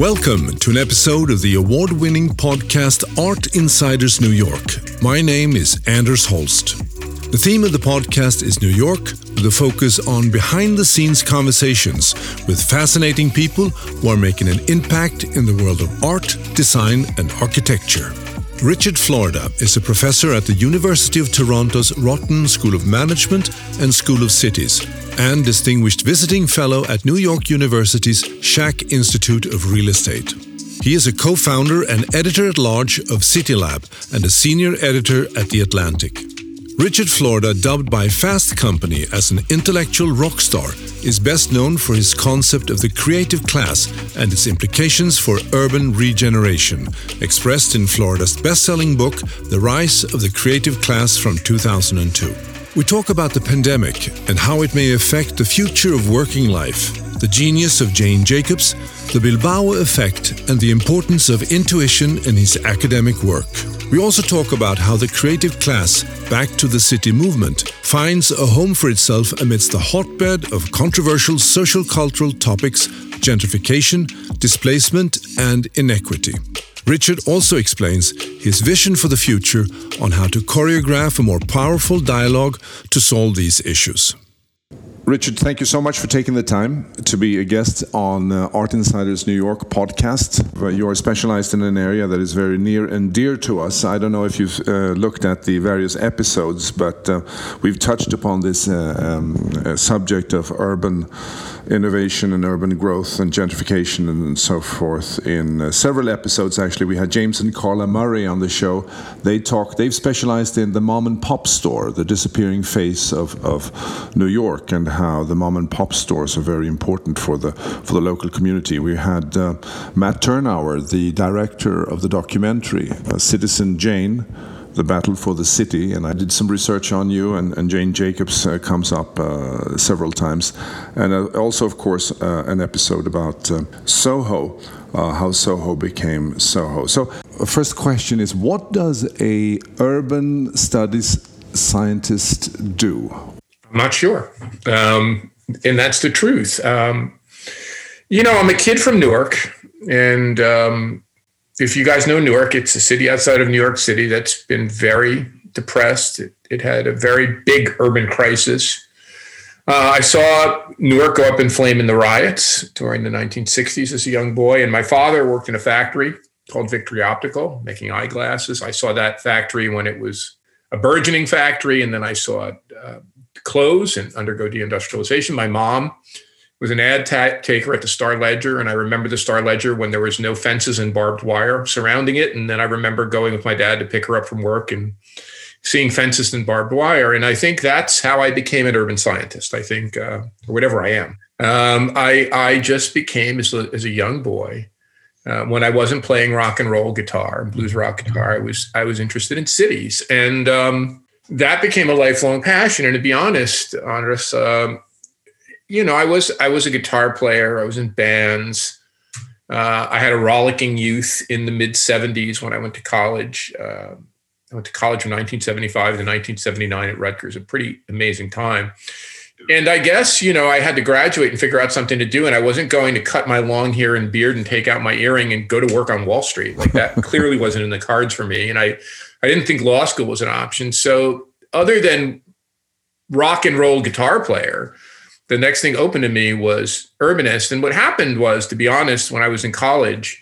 Welcome to an episode of the award winning podcast Art Insiders New York. My name is Anders Holst. The theme of the podcast is New York, with a focus on behind the scenes conversations with fascinating people who are making an impact in the world of art, design, and architecture. Richard Florida is a professor at the University of Toronto's Rotman School of Management and School of Cities, and Distinguished Visiting Fellow at New York University's Schack Institute of Real Estate. He is a co founder and editor at large of CityLab and a senior editor at The Atlantic. Richard Florida, dubbed by Fast Company as an intellectual rock star, is best known for his concept of the creative class and its implications for urban regeneration, expressed in Florida's best selling book, The Rise of the Creative Class from 2002. We talk about the pandemic and how it may affect the future of working life, the genius of Jane Jacobs, the Bilbao effect, and the importance of intuition in his academic work. We also talk about how the creative class, back to the city movement, finds a home for itself amidst the hotbed of controversial social cultural topics, gentrification, displacement, and inequity. Richard also explains his vision for the future on how to choreograph a more powerful dialogue to solve these issues. Richard, thank you so much for taking the time to be a guest on uh, Art Insiders New York podcast. You are specialized in an area that is very near and dear to us. I don't know if you've uh, looked at the various episodes, but uh, we've touched upon this uh, um, uh, subject of urban innovation and urban growth and gentrification and so forth in several episodes. Actually, we had James and Carla Murray on the show. They talk. They've specialized in the mom and pop store, the disappearing face of, of New York, and how the mom and pop stores are very important for the for the local community. We had uh, Matt Tyrnauer, the director of the documentary uh, Citizen Jane the battle for the city. And I did some research on you, and, and Jane Jacobs uh, comes up uh, several times. And uh, also, of course, uh, an episode about uh, Soho, how Soho became Soho. So, first question is what does a urban studies scientist do? I'm not sure. Um, and that's the truth. Um, you know, I'm a kid from Newark. And um, if you guys know Newark, it's a city outside of New York City that's been very depressed. It, it had a very big urban crisis. Uh, I saw Newark go up in flame in the riots during the 1960s as a young boy. And my father worked in a factory called Victory Optical, making eyeglasses. I saw that factory when it was a burgeoning factory. And then I saw it uh, close and undergo deindustrialization. My mom was an ad taker at the Star Ledger, and I remember the Star Ledger when there was no fences and barbed wire surrounding it. And then I remember going with my dad to pick her up from work and seeing fences and barbed wire. And I think that's how I became an urban scientist. I think, uh, or whatever I am. Um, I I just became as a, as a young boy. Uh, when I wasn't playing rock and roll guitar, blues rock guitar, I was I was interested in cities, and um, that became a lifelong passion. And to be honest, Andres, um, you know, I was I was a guitar player. I was in bands. Uh, I had a rollicking youth in the mid '70s when I went to college. Uh, I went to college from 1975 to 1979 at Rutgers. A pretty amazing time. And I guess you know I had to graduate and figure out something to do, and I wasn't going to cut my long hair and beard and take out my earring and go to work on Wall Street. Like that clearly wasn't in the cards for me. And I I didn't think law school was an option. So other than rock and roll guitar player, the next thing open to me was urbanist. And what happened was, to be honest, when I was in college,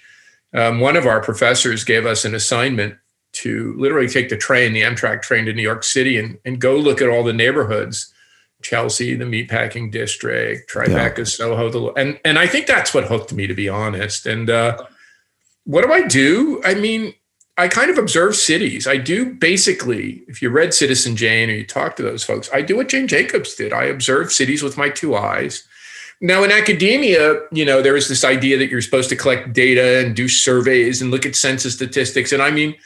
um, one of our professors gave us an assignment to literally take the train, the Amtrak train to New York City and, and go look at all the neighborhoods. Chelsea, the meatpacking district, Tribeca, yeah. Soho, the, and and I think that's what hooked me, to be honest. And uh, what do I do? I mean, I kind of observe cities. I do basically, if you read Citizen Jane or you talk to those folks, I do what Jane Jacobs did. I observe cities with my two eyes. Now, in academia, you know, there is this idea that you're supposed to collect data and do surveys and look at census statistics. And I mean,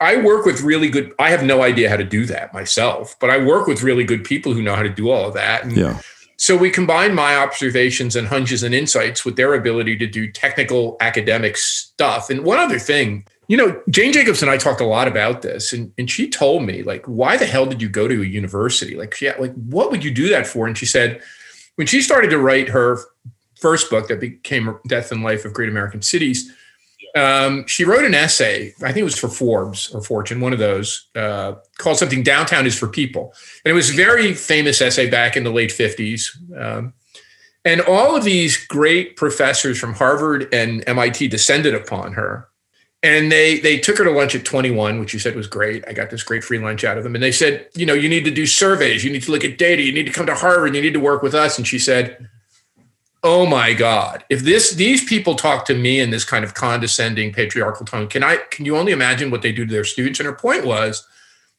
I work with really good, I have no idea how to do that myself, but I work with really good people who know how to do all of that. And yeah. So we combine my observations and hunches and insights with their ability to do technical academic stuff. And one other thing, you know, Jane Jacobs and I talked a lot about this, and, and she told me, like, why the hell did you go to a university? Like, yeah, like, what would you do that for? And she said, when she started to write her first book that became Death and Life of Great American Cities, um, she wrote an essay, I think it was for Forbes or Fortune, one of those, uh, called something Downtown is for People. And it was a very famous essay back in the late 50s. Um, and all of these great professors from Harvard and MIT descended upon her. And they they took her to lunch at 21, which you said was great. I got this great free lunch out of them. And they said, you know, you need to do surveys, you need to look at data, you need to come to Harvard, you need to work with us. And she said, oh my god if this these people talk to me in this kind of condescending patriarchal tone can i can you only imagine what they do to their students and her point was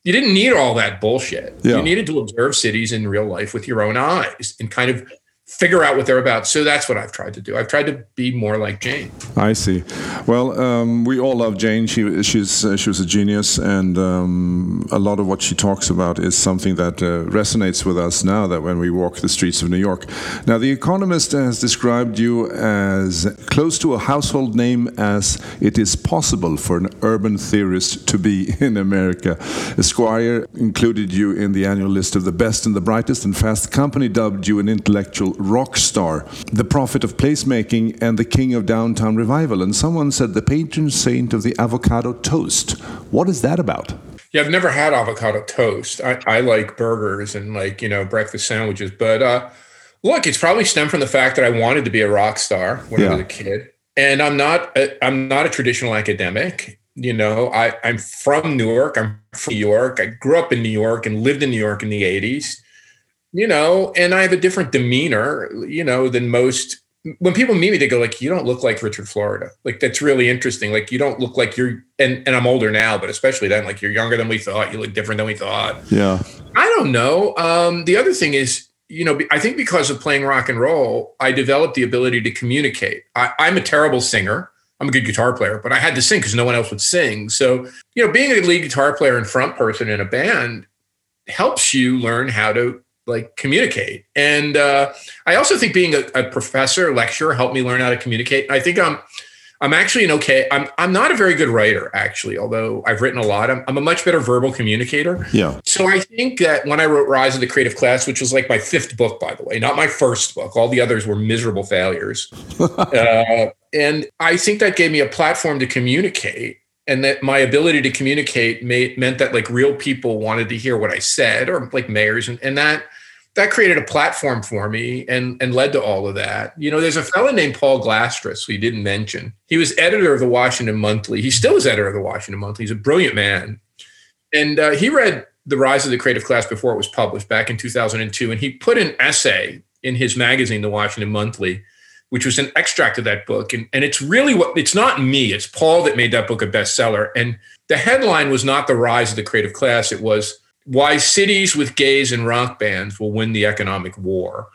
you didn't need all that bullshit yeah. you needed to observe cities in real life with your own eyes and kind of figure out what they're about. So that's what I've tried to do. I've tried to be more like Jane. I see. Well, um, we all love Jane. She she's uh, she was a genius, and um, a lot of what she talks about is something that uh, resonates with us now. That when we walk the streets of New York, now the Economist has described you as close to a household name as it is possible for an urban theorist to be in America. Esquire included you in the annual list of the best and the brightest, and Fast Company dubbed you an intellectual rock star, the prophet of placemaking, and the king of downtown revival. And someone said the patron saint of the avocado toast. What is that about? Yeah, I've never had avocado toast. I, I like burgers and like, you know, breakfast sandwiches. But uh, look, it's probably stemmed from the fact that I wanted to be a rock star when yeah. I was a kid. And I'm not a, I'm not a traditional academic. You know, I, I'm from Newark. I'm from New York. I grew up in New York and lived in New York in the 80s you know, and I have a different demeanor, you know, than most. When people meet me, they go like, "You don't look like Richard Florida." Like that's really interesting. Like you don't look like you're, and and I'm older now, but especially then, like you're younger than we thought. You look different than we thought. Yeah. I don't know. Um, the other thing is, you know, I think because of playing rock and roll, I developed the ability to communicate. I, I'm a terrible singer. I'm a good guitar player, but I had to sing because no one else would sing. So, you know, being a lead guitar player and front person in a band helps you learn how to like communicate. And uh, I also think being a, a, professor, lecturer, helped me learn how to communicate. I think I'm I'm actually an okay. I'm I'm not a very good writer actually, although I've written a lot. I'm, I'm a much better verbal communicator. Yeah. So I think that when I wrote Rise of the Creative Class, which was like my fifth book, by the way, not my first book. All the others were miserable failures. uh, and I think that gave me a platform to communicate and that my ability to communicate made, meant that like real people wanted to hear what I said, or like mayors, and, and that that created a platform for me and and led to all of that. You know, there's a fellow named Paul Glastris who he didn't mention. He was editor of the Washington Monthly. He still is editor of the Washington Monthly. He's a brilliant man, and uh, he read The Rise of the Creative Class before it was published back in 2002, and he put an essay in his magazine, The Washington Monthly, which was an extract of that book. And, and it's really what it's not me, it's Paul that made that book a bestseller. And the headline was not The Rise of the Creative Class, it was why cities with gays and rock bands will win the economic war.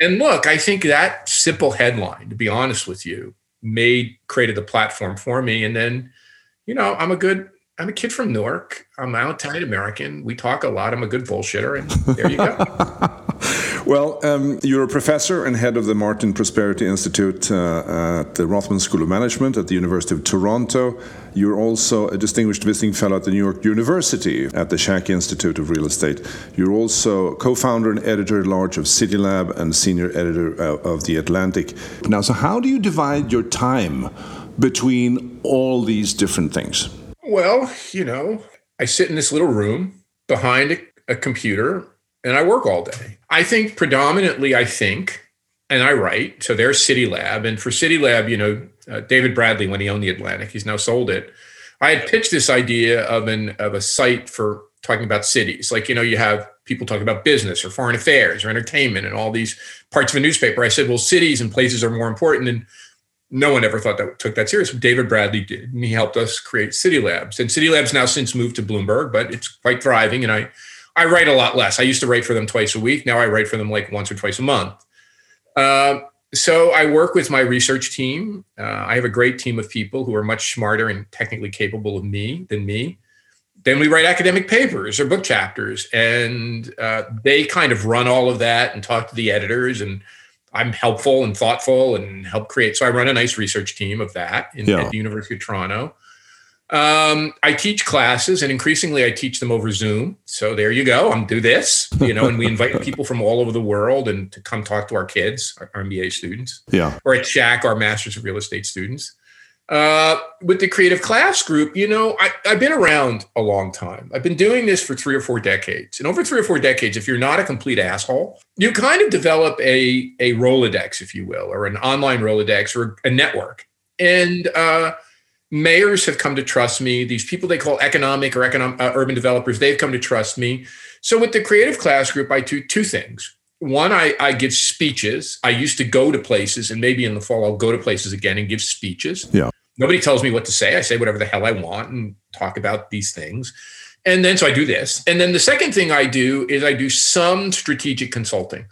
And look, I think that simple headline, to be honest with you, made created the platform for me. And then, you know, I'm a good, I'm a kid from Newark. I'm Italian American. We talk a lot. I'm a good bullshitter, and there you go. Well, um, you're a professor and head of the Martin Prosperity Institute uh, at the Rotman School of Management at the University of Toronto. You're also a distinguished visiting fellow at the New York University at the Schack Institute of Real Estate. You're also co founder and editor at large of CityLab and senior editor uh, of The Atlantic. Now, so how do you divide your time between all these different things? Well, you know, I sit in this little room behind a, a computer and I work all day. I think predominantly, I think, and I write. So there's City Lab. And for City Lab, you know, uh, David Bradley, when he owned the Atlantic, he's now sold it. I had pitched this idea of an of a site for talking about cities. Like, you know, you have people talking about business or foreign affairs or entertainment and all these parts of a newspaper. I said, well, cities and places are more important. And no one ever thought that took that serious. David Bradley did, and he helped us create City Labs. And City Labs now since moved to Bloomberg, but it's quite thriving. And I I write a lot less. I used to write for them twice a week. Now I write for them like once or twice a month. Uh, so I work with my research team. Uh, I have a great team of people who are much smarter and technically capable of me than me. Then we write academic papers or book chapters, and uh, they kind of run all of that and talk to the editors. And I'm helpful and thoughtful and help create. So I run a nice research team of that in, yeah. at the University of Toronto. Um, I teach classes, and increasingly, I teach them over Zoom. So there you go. I'm do this, you know, and we invite people from all over the world and to come talk to our kids, our, our MBA students, yeah, or at Schack, our Masters of Real Estate students. Uh, with the creative class group, you know, I, I've been around a long time. I've been doing this for three or four decades. And over three or four decades, if you're not a complete asshole, you kind of develop a, a Rolodex, if you will, or an online Rolodex or a network. And uh, mayors have come to trust me. These people they call economic or economic, uh, urban developers, they've come to trust me. So with the creative class group, I do two things. One, I, I give speeches. I used to go to places, and maybe in the fall I'll go to places again and give speeches. Yeah. Nobody tells me what to say. I say whatever the hell I want and talk about these things. And then so I do this. And then the second thing I do is I do some strategic consulting.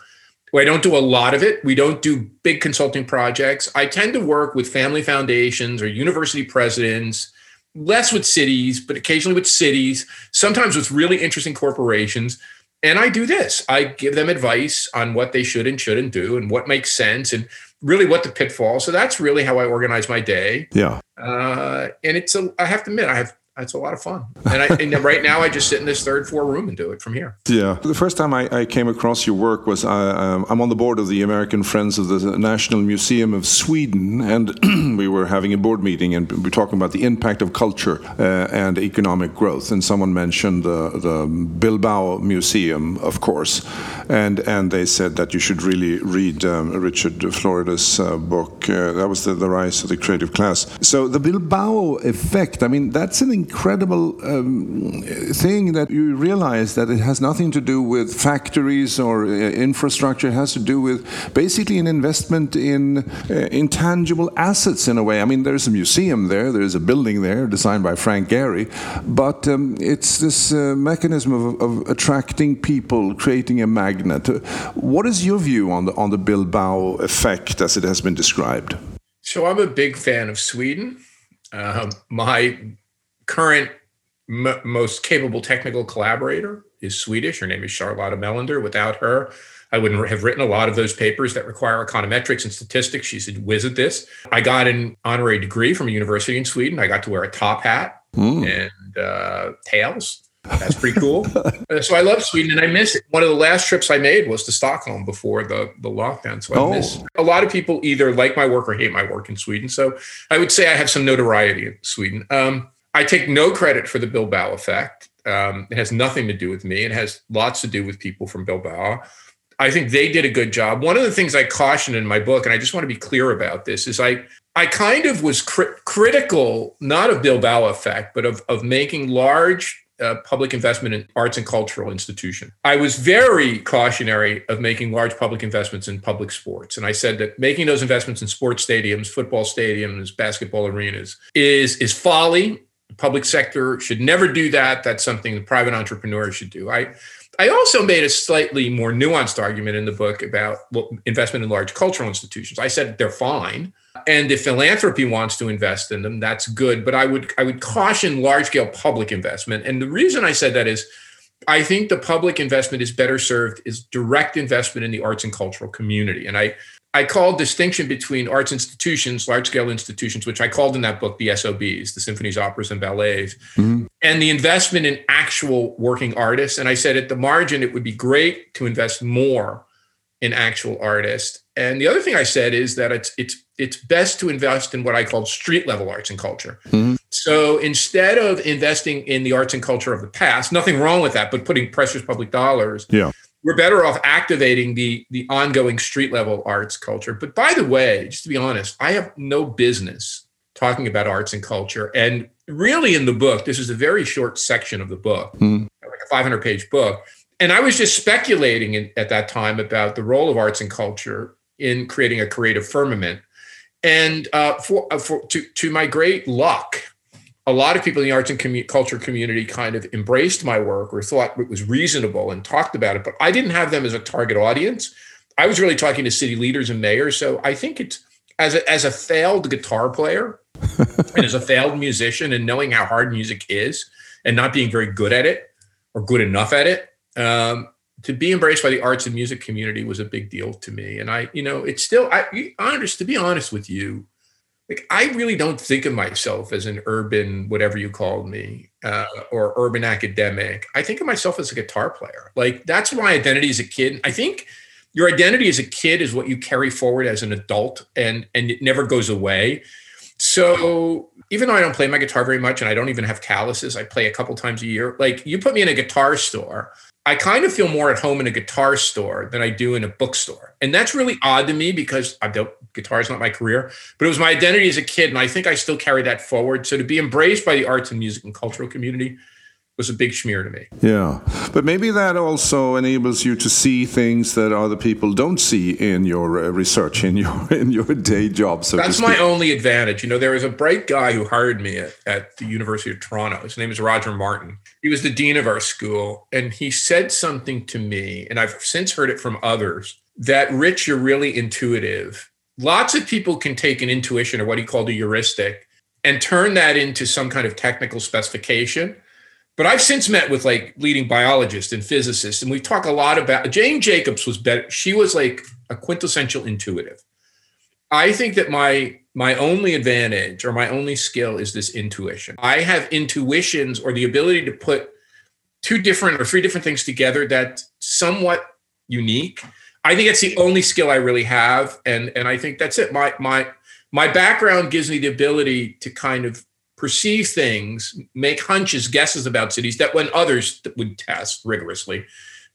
I don't do a lot of it. We don't do big consulting projects. I tend to work with family foundations or university presidents, less with cities, but occasionally with cities, sometimes with really interesting corporations. And I do this I give them advice on what they should and shouldn't do and what makes sense. And really what the pitfall. So that's really how I organize my day. Yeah. Uh, and it's a, I have to admit, I have it's a lot of fun. And, I, and right now, I just sit in this third floor room and do it from here. Yeah. The first time I, I came across your work was I, um, I'm on the board of the American Friends of the National Museum of Sweden, and we were having a board meeting and we were talking about the impact of culture uh, and economic growth. And someone mentioned the, the Bilbao Museum, of course, and and they said that you should really read um, Richard Florida's uh, book. Uh, that was the, the Rise of the Creative Class. So the Bilbao effect. I mean, that's an incredible um, thing that you realize that it has nothing to do with factories or uh, infrastructure. It has to do with basically an investment in uh, intangible assets in a way. I mean, there's a museum there, there's a building there designed by Frank Gehry, but um, it's this uh, mechanism of, of, attracting people, creating a magnet. What is your view on the on the Bilbao effect as it has been described? So I'm a big fan of Sweden. Uh, my current m- most capable technical collaborator is Swedish. Her name is Charlotta Melander. Without her, I wouldn't have written a lot of those papers that require econometrics and statistics. She's a whiz at this. I got an honorary degree from a university in Sweden. I got to wear a top hat mm. and uh, tails. That's pretty cool. Uh, so I love Sweden and I miss it. One of the last trips I made was to Stockholm before the, the lockdown. So I oh. miss a lot of people either like my work or hate my work in Sweden. So I would say I have some notoriety in Sweden. Um, I take no credit for the Bilbao effect. Um, it has nothing to do with me. It has lots to do with people from Bilbao. I think they did a good job. One of the things I caution in my book, and I just want to be clear about this, is I I kind of was critical not of Bilbao effect, but of of making large uh, public investment in arts and cultural institution. I was very cautionary of making large public investments in public sports. And I said that making those investments in sports stadiums, football stadiums, basketball arenas is, is folly public sector should never do that. That's something the private entrepreneur should do. I I also made a slightly more nuanced argument in the book about investment in large cultural institutions. I said they're fine, and if philanthropy wants to invest in them, that's good. But I would I would caution large scale public investment. And the reason I said that is, I think the public investment is better served is direct investment in the arts and cultural community. And I I called distinction between arts institutions, large scale institutions, which I called in that book the SOBs, the symphonies, operas, and ballets, mm-hmm. and the investment in actual working artists. And I said at the margin, it would be great to invest more in actual artists. And the other thing I said is that it's it's it's best to invest in what I call street level arts and culture. Mm-hmm. So instead of investing in the arts and culture of the past, nothing wrong with that, but putting precious public dollars yeah we're better off activating the the ongoing street level arts culture. But by the way, just to be honest, I have no business talking about arts and culture. And really, in the book, this is a very short section of the book, mm. like a 500 page book. And I was just speculating in, at that time about the role of arts and culture in creating a creative firmament. And uh, for, uh, for to to my great luck, a lot of people in the arts and commu- culture community kind of embraced my work or thought it was reasonable and talked about it, but I didn't have them as a target audience. I was really talking to city leaders and mayors. So I think it's as a, as a failed guitar player and as a failed musician and knowing how hard music is and not being very good at it or good enough at it, um, to be embraced by the arts and music community was a big deal to me. And I, you know, it's still, I, honest, to be honest with you, like I really don't think of myself as an urban, whatever you called me, uh, or urban academic. I think of myself as a guitar player. Like that's my identity as a kid. I think your identity as a kid is what you carry forward as an adult, and and it never goes away. So even though I don't play my guitar very much, and I don't even have calluses, I play a couple times a year. Like you put me in a guitar store, I kind of feel more at home in a guitar store than I do in a bookstore. And that's really odd to me because I don't guitar is not my career, but it was my identity as a kid. And I think I still carry that forward. So to be embraced by the arts and music and cultural community was a big schmear to me. Yeah. But maybe that also enables you to see things that other people don't see in your uh, research, in your in your day job. So That's my only advantage. You know, there was a bright guy who hired me at, at the University of Toronto. His name is Roger Martin. He was the dean of our school. And he said something to me, and I've since heard it from others, that Rich, you're really intuitive. Lots of people can take an intuition or what he called a heuristic and turn that into some kind of technical specification but I've since met with like leading biologists and physicists, and we talk a lot about Jane Jacobs was better. She was like a quintessential intuitive. I think that my my only advantage or my only skill is this intuition. I have intuitions or the ability to put two different or three different things together that's somewhat unique. I think it's the only skill I really have, and and I think that's it. My my my background gives me the ability to kind of perceive things, make hunches, guesses about cities that when others would test rigorously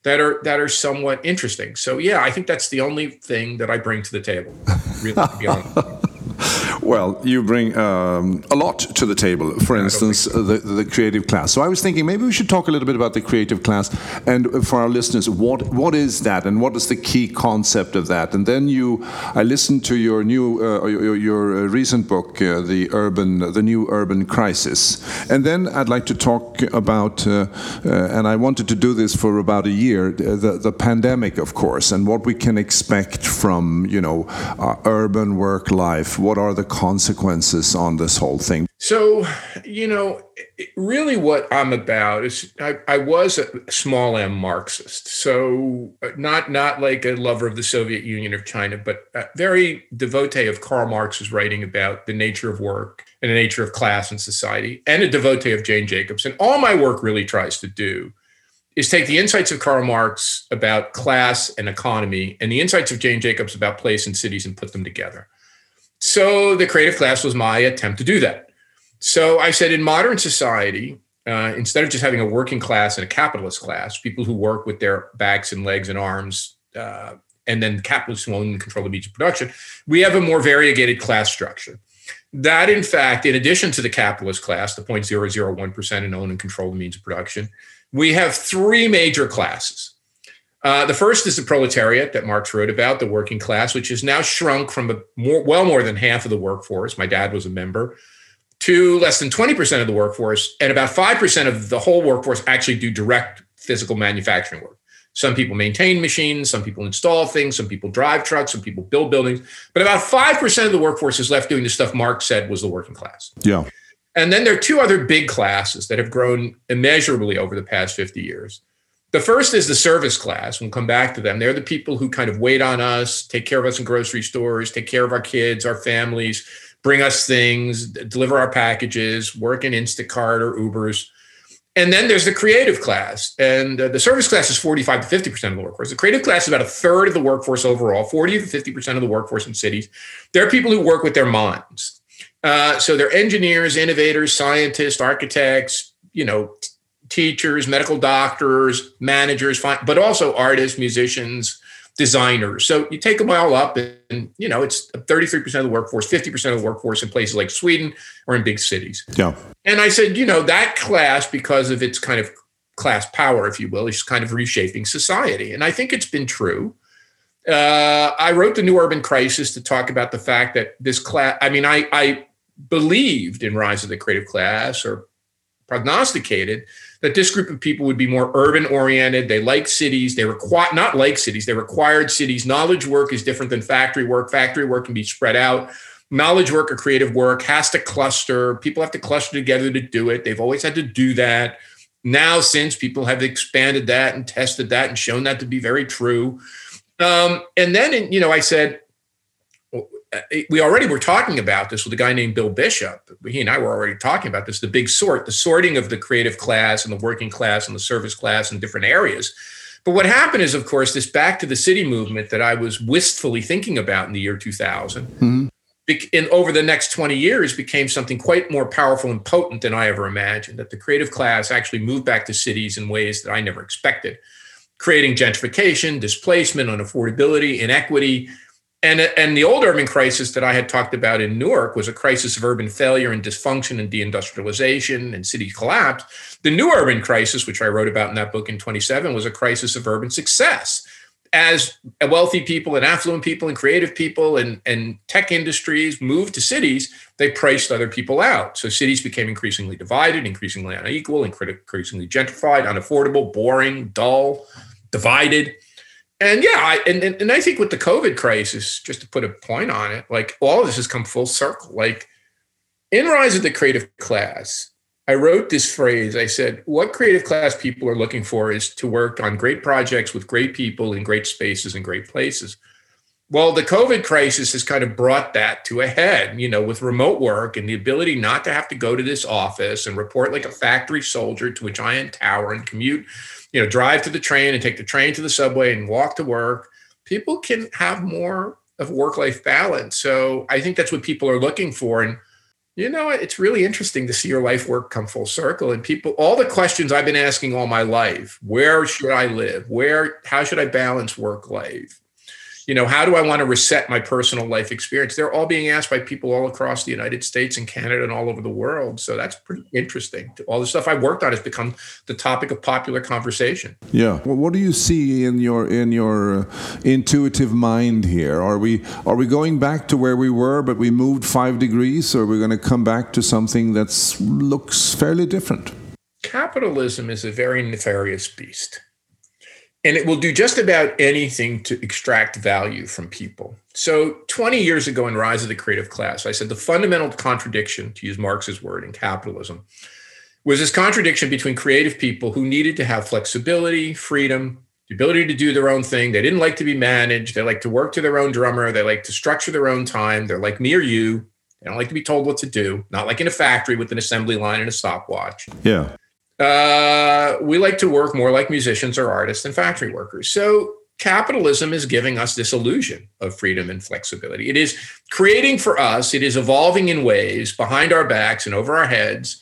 that are that are somewhat interesting. So yeah, I think that's the only thing that I bring to the table. Really. Well, you bring um, a lot to the table. For instance, the, the creative class. So I was thinking maybe we should talk a little bit about the creative class, and for our listeners, what what is that, and what is the key concept of that? And then you, I listened to your new uh, your, your, uh, recent book, uh, the urban the new urban crisis, and then I'd like to talk about, uh, uh, and I wanted to do this for about a year, the the pandemic, of course, and what we can expect from you know urban work life. What are the consequences on this whole thing? So, you know, really what I'm about is I, I, was a small m Marxist. So uh, not not like a lover of the Soviet Union or China, but very devotee of Karl Marx's writing about the nature of work and the nature of class and society, and a devotee of Jane Jacobs. And all my work really tries to do is take the insights of Karl Marx about class and economy and the insights of Jane Jacobs about place and cities and put them together. So the creative class was my attempt to do that. So I said, in modern society, uh, instead of just having a working class and a capitalist class, people who work with their backs and legs and arms, uh, and then capitalists who own and control the means of production, we have a more variegated class structure. That, in fact, in addition to the capitalist class, the 0.001% and own and control the means of production, we have three major classes. Uh, the first is the proletariat that Marx wrote about, the working class, which has now shrunk from a more, well more than half of the workforce. My dad was a member to less than 20% of the workforce, and about 5% of the whole workforce actually do direct physical manufacturing work. Some people maintain machines, some people install things, some people drive trucks, some people build buildings, but about 5% of the workforce is left doing the stuff Marx said was the working class. Yeah. And then there are two other big classes that have grown immeasurably over the past 50 years. The first is the service class. We'll come back to them. They're the people who kind of wait on us, take care of us in grocery stores, take care of our kids, our families, bring us things, deliver our packages, work in Instacart or Ubers. And then there's the creative class. And uh, the service class is 45 to 50% of the workforce. The creative class is about a third of the workforce overall, 40 to 50% of the workforce in cities. They're people who work with their minds. Uh, so they're engineers, innovators, scientists, architects, you know, teachers, medical doctors, managers, but also artists, musicians, designers. So you take them all up, and you know it's 33% of the workforce, 50% of the workforce in places like Sweden or in big cities. Yeah. And I said, you know, that class, because of its kind of class power, if you will, is kind of reshaping society, and I think it's been true. Uh, I wrote the New Urban Crisis to talk about the fact that this class. I mean, I, I believed in rise of the creative class, or prognosticated that this group of people would be more urban oriented. They like cities. They require not like cities. They required cities. Knowledge work is different than factory work. Factory work can be spread out. Knowledge work or creative work has to cluster. People have to cluster together to do it. They've always had to do that. Now, since people have expanded that and tested that and shown that to be very true. Um, and then, you know, I said, we already were talking about this with a guy named Bill Bishop. He and I were already talking about this the big sort, the sorting of the creative class and the working class and the service class in different areas. But what happened is, of course, this back to the city movement that I was wistfully thinking about in the year 2000. Mm-hmm. In, over the next 20 years became something quite more powerful and potent than I ever imagined. That the creative class actually moved back to cities in ways that I never expected, creating gentrification, displacement, unaffordability, inequity, and, and the old urban crisis that I had talked about in Newark was a crisis of urban failure and dysfunction and deindustrialization and city collapse. The new urban crisis, which I wrote about in that book in 27, was a crisis of urban success. As wealthy people and affluent people and creative people and, and tech industries moved to cities, they priced other people out. So cities became increasingly divided, increasingly unequal, increasingly gentrified, unaffordable, boring, dull, divided and yeah, I, and, and I think with the COVID crisis, just to put a point on it, like all of this has come full circle. Like in Rise of the Creative Class, I wrote this phrase. I said, "What creative class people are looking for is to work on great projects with great people in great spaces and great places." Well, the COVID crisis has kind of brought that to a head, you know, with remote work and the ability not to have to go to this office and report like a factory soldier to a giant tower and commute you know, drive to the train and take the train to the subway and walk to work, people can have more of work life balance. So I think that's what people are looking for. And, you know, it's really interesting to see your life work come full circle. And people, all the questions I've been asking all my life where should I live? Where, how should I balance work life? You know, how do I want to reset my personal life experience? They're all being asked by people all across the United States and Canada and all over the world. So that's pretty interesting. All the stuff I worked on has become the topic of popular conversation. Yeah. Well, what do you see in your in your uh, intuitive mind here? Are we are we going back to where we were, but we moved five degrees, or are we going to come back to something that looks fairly different? Capitalism is a very nefarious beast and it will do just about anything to extract value from people. So, 20 years ago in Rise of the Creative Class, I said the fundamental contradiction, to use Marx's word, in capitalism was this contradiction between creative people who needed to have flexibility, freedom, the ability to do their own thing. They didn't like to be managed. They like to work to their own drummer. They like to structure their own time. They're like me or you. They don't like to be told what to do, not like in a factory with an assembly line and a stopwatch. Yeah. Uh, we like to work more like musicians or artists than factory workers. So capitalism is giving us this illusion of freedom and flexibility. It is creating for us, it is evolving in ways behind our backs and over our heads.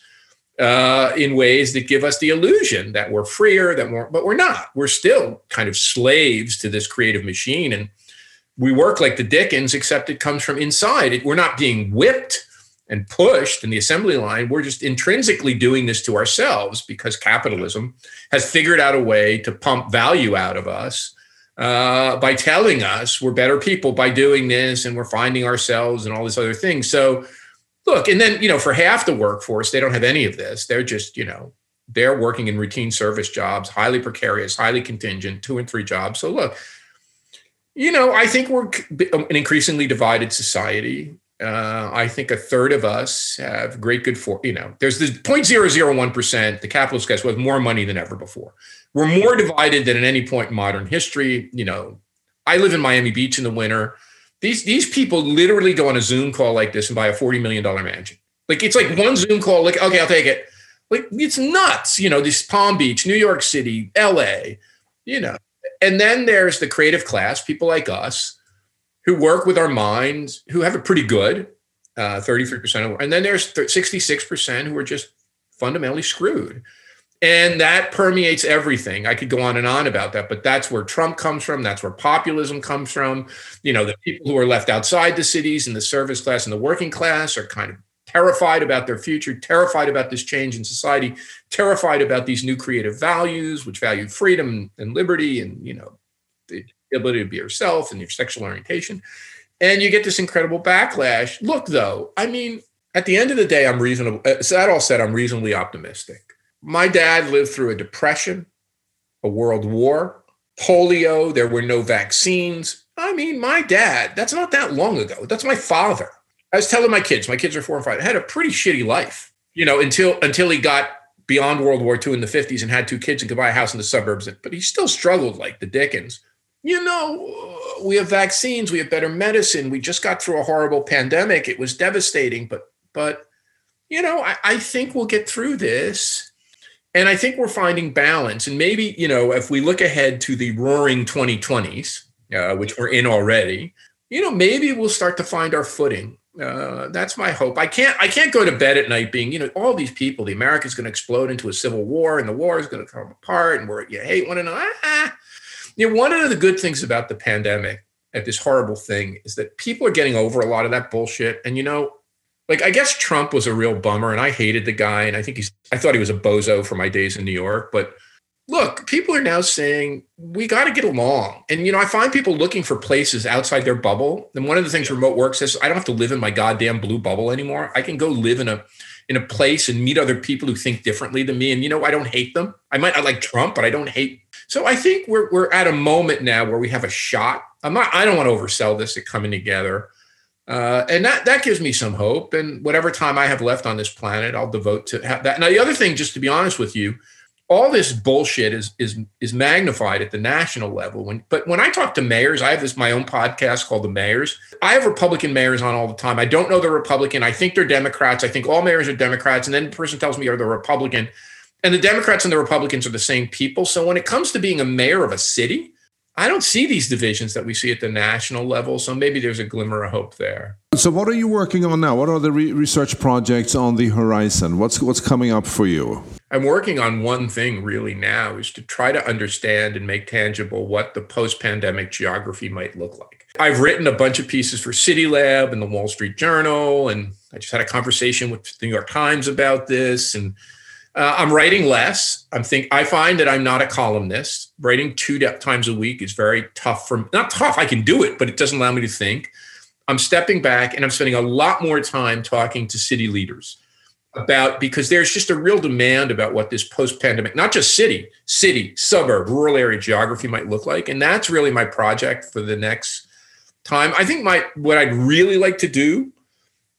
Uh, in ways that give us the illusion that we're freer, that we're, but we're not. We're still kind of slaves to this creative machine, and we work like the Dickens, except it comes from inside. It, we're not being whipped and pushed in the assembly line, we're just intrinsically doing this to ourselves because capitalism has figured out a way to pump value out of us uh, by telling us we're better people by doing this and we're finding ourselves and all these other things. So, look, and then, you know, for half the workforce, they don't have any of this. They're just, you know, they're working in routine service jobs, highly precarious, highly contingent, two and three jobs. So, look, you know, I think we're an increasingly divided society. Uh, I think a third of us have great good for you know. There's the 0.001 percent. The capitalist guys have more money than ever before. We're more divided than at any point in modern history. You know, I live in Miami Beach in the winter. These these people literally go on a Zoom call like this and buy a 40 million dollar mansion. Like it's like one Zoom call. Like okay, I'll take it. Like it's nuts. You know, this Palm Beach, New York City, L.A. You know, and then there's the creative class, people like us who work with our minds, who have it pretty good, uh, 33% of, and then there's 66% who are just fundamentally screwed. And that permeates everything. I could go on and on about that, but that's where Trump comes from. That's where populism comes from. You know, the people who are left outside the cities and the service class and the working class are kind of terrified about their future, terrified about this change in society, terrified about these new creative values, which value freedom and liberty and, you know, ability to be yourself and your sexual orientation. And you get this incredible backlash. Look, though, I mean, at the end of the day, I'm reasonable. Uh, so that all said, I'm reasonably optimistic. My dad lived through a depression, a world war, polio. There were no vaccines. I mean, my dad, that's not that long ago. That's my father. I was telling my kids, my kids are four and five, had a pretty shitty life, you know, until until he got beyond World War II in the 50s and had two kids and could buy a house in the suburbs. But he still struggled like the Dickens. You know, we have vaccines, we have better medicine. We just got through a horrible pandemic. It was devastating, but but you know, I, I think we'll get through this. And I think we're finding balance. And maybe, you know, if we look ahead to the roaring 2020s, uh, which we're in already, you know, maybe we'll start to find our footing. Uh, that's my hope. I can't. I can't go to bed at night being, you know, all these people. The America's going to explode into a civil war, and the war is going to come apart, and we're you hate one another. Ah, ah. You know, one of the good things about the pandemic, at this horrible thing, is that people are getting over a lot of that bullshit. And you know, like I guess Trump was a real bummer, and I hated the guy, and I think he's. I thought he was a bozo for my days in New York, but look, people are now saying we got to get along. And, you know, I find people looking for places outside their bubble. And one of the things remote work says, I don't have to live in my goddamn blue bubble anymore. I can go live in a, in a place and meet other people who think differently than me. And, you know, I don't hate them. I might not like Trump, but I don't hate. So I think we're, we're at a moment now where we have a shot. I'm not, I don't want to oversell this at coming together. Uh, and that that gives me some hope. And whatever time I have left on this planet, I'll devote to that. Now, the other thing, just to be honest with you, all this bullshit is is is magnified at the national level. When but when I talk to mayors, I have this my own podcast called The Mayors. I have Republican mayors on all the time. I don't know they're Republican. I think they're Democrats. I think all mayors are Democrats. And then the person tells me are the Republican. And the Democrats and the Republicans are the same people. So when it comes to being a mayor of a city, I don't see these divisions that we see at the national level. So maybe there's a glimmer of hope there. So, what are you working on now? What are the re- research projects on the horizon? What's what's coming up for you? I'm working on one thing really now is to try to understand and make tangible what the post-pandemic geography might look like. I've written a bunch of pieces for City Lab and the Wall Street Journal, and I just had a conversation with the New York Times about this and uh, I'm writing less. I'm think I find that I'm not a columnist. Writing two times a week is very tough for not tough. I can do it, but it doesn't allow me to think. I'm stepping back and I'm spending a lot more time talking to city leaders about because there's just a real demand about what this post-pandemic, not just city, city, suburb, rural area geography might look like, and that's really my project for the next time. I think my what I'd really like to do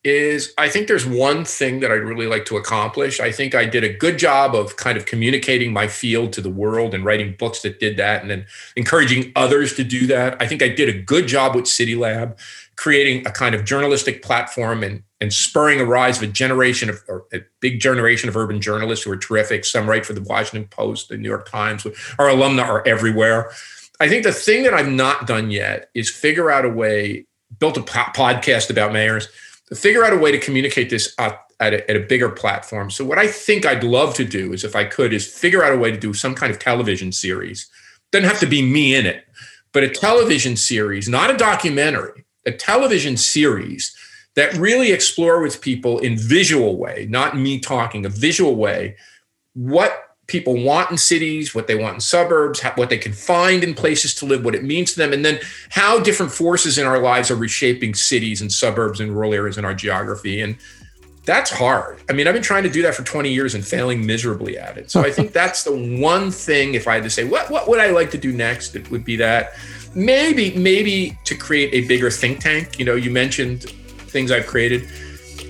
is I think there's one thing that I'd really like to accomplish. I think I did a good job of kind of communicating my field to the world and writing books that did that and then encouraging others to do that. I think I did a good job with City Lab, creating a kind of journalistic platform and, and spurring a rise of a generation of a big generation of urban journalists who are terrific. Some write for the Washington Post, the New York Times. Our alumni are everywhere. I think the thing that I've not done yet is figure out a way, built a po- podcast about mayors figure out a way to communicate this at a, at a bigger platform. So what I think I'd love to do is if I could is figure out a way to do some kind of television series. Doesn't have to be me in it, but a television series, not a documentary, a television series that really explore with people in visual way, not me talking, a visual way, what people want in cities, what they want in suburbs, what they can find in places to live, what it means to them, and then how different forces in our lives are reshaping cities and suburbs and rural areas in our geography. And that's hard. I mean, I've been trying to do that for 20 years and failing miserably at it. So I think that's the one thing, if I had to say, what, what would I like to do next? It would be that maybe, maybe to create a bigger think tank. You know, you mentioned things I've created.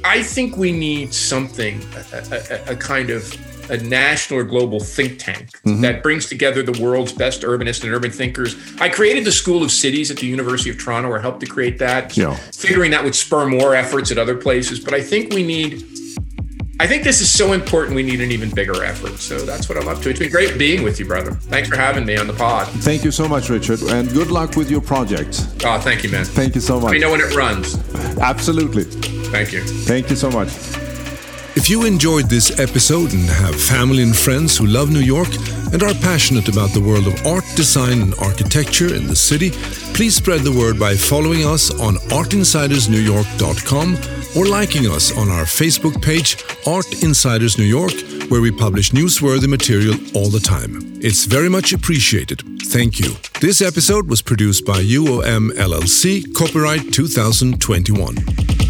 I think we need something, a, a, a kind of a national or global think tank mm-hmm. that brings together the world's best urbanists and urban thinkers. I created the School of Cities at the University of Toronto, or helped to create that, yeah. figuring that would spur more efforts at other places. But I think we need. I think this is so important. We need an even bigger effort. So that's what I'm up to. It's been great being with you, brother. Thanks for having me on the pod. Thank you so much, Richard, and good luck with your project. Oh, thank you, man. Thank you so much. Let me know when it runs. Absolutely. Thank you. Thank you so much. If you enjoyed this episode and have family and friends who love New York and are passionate about the world of art, design, and architecture in the city, please spread the word by following us on artinsidersnewyork.com or liking us on our Facebook page, Art Insiders New York, where we publish newsworthy material all the time. It's very much appreciated. Thank you. This episode was produced by UOM LLC, copyright 2021.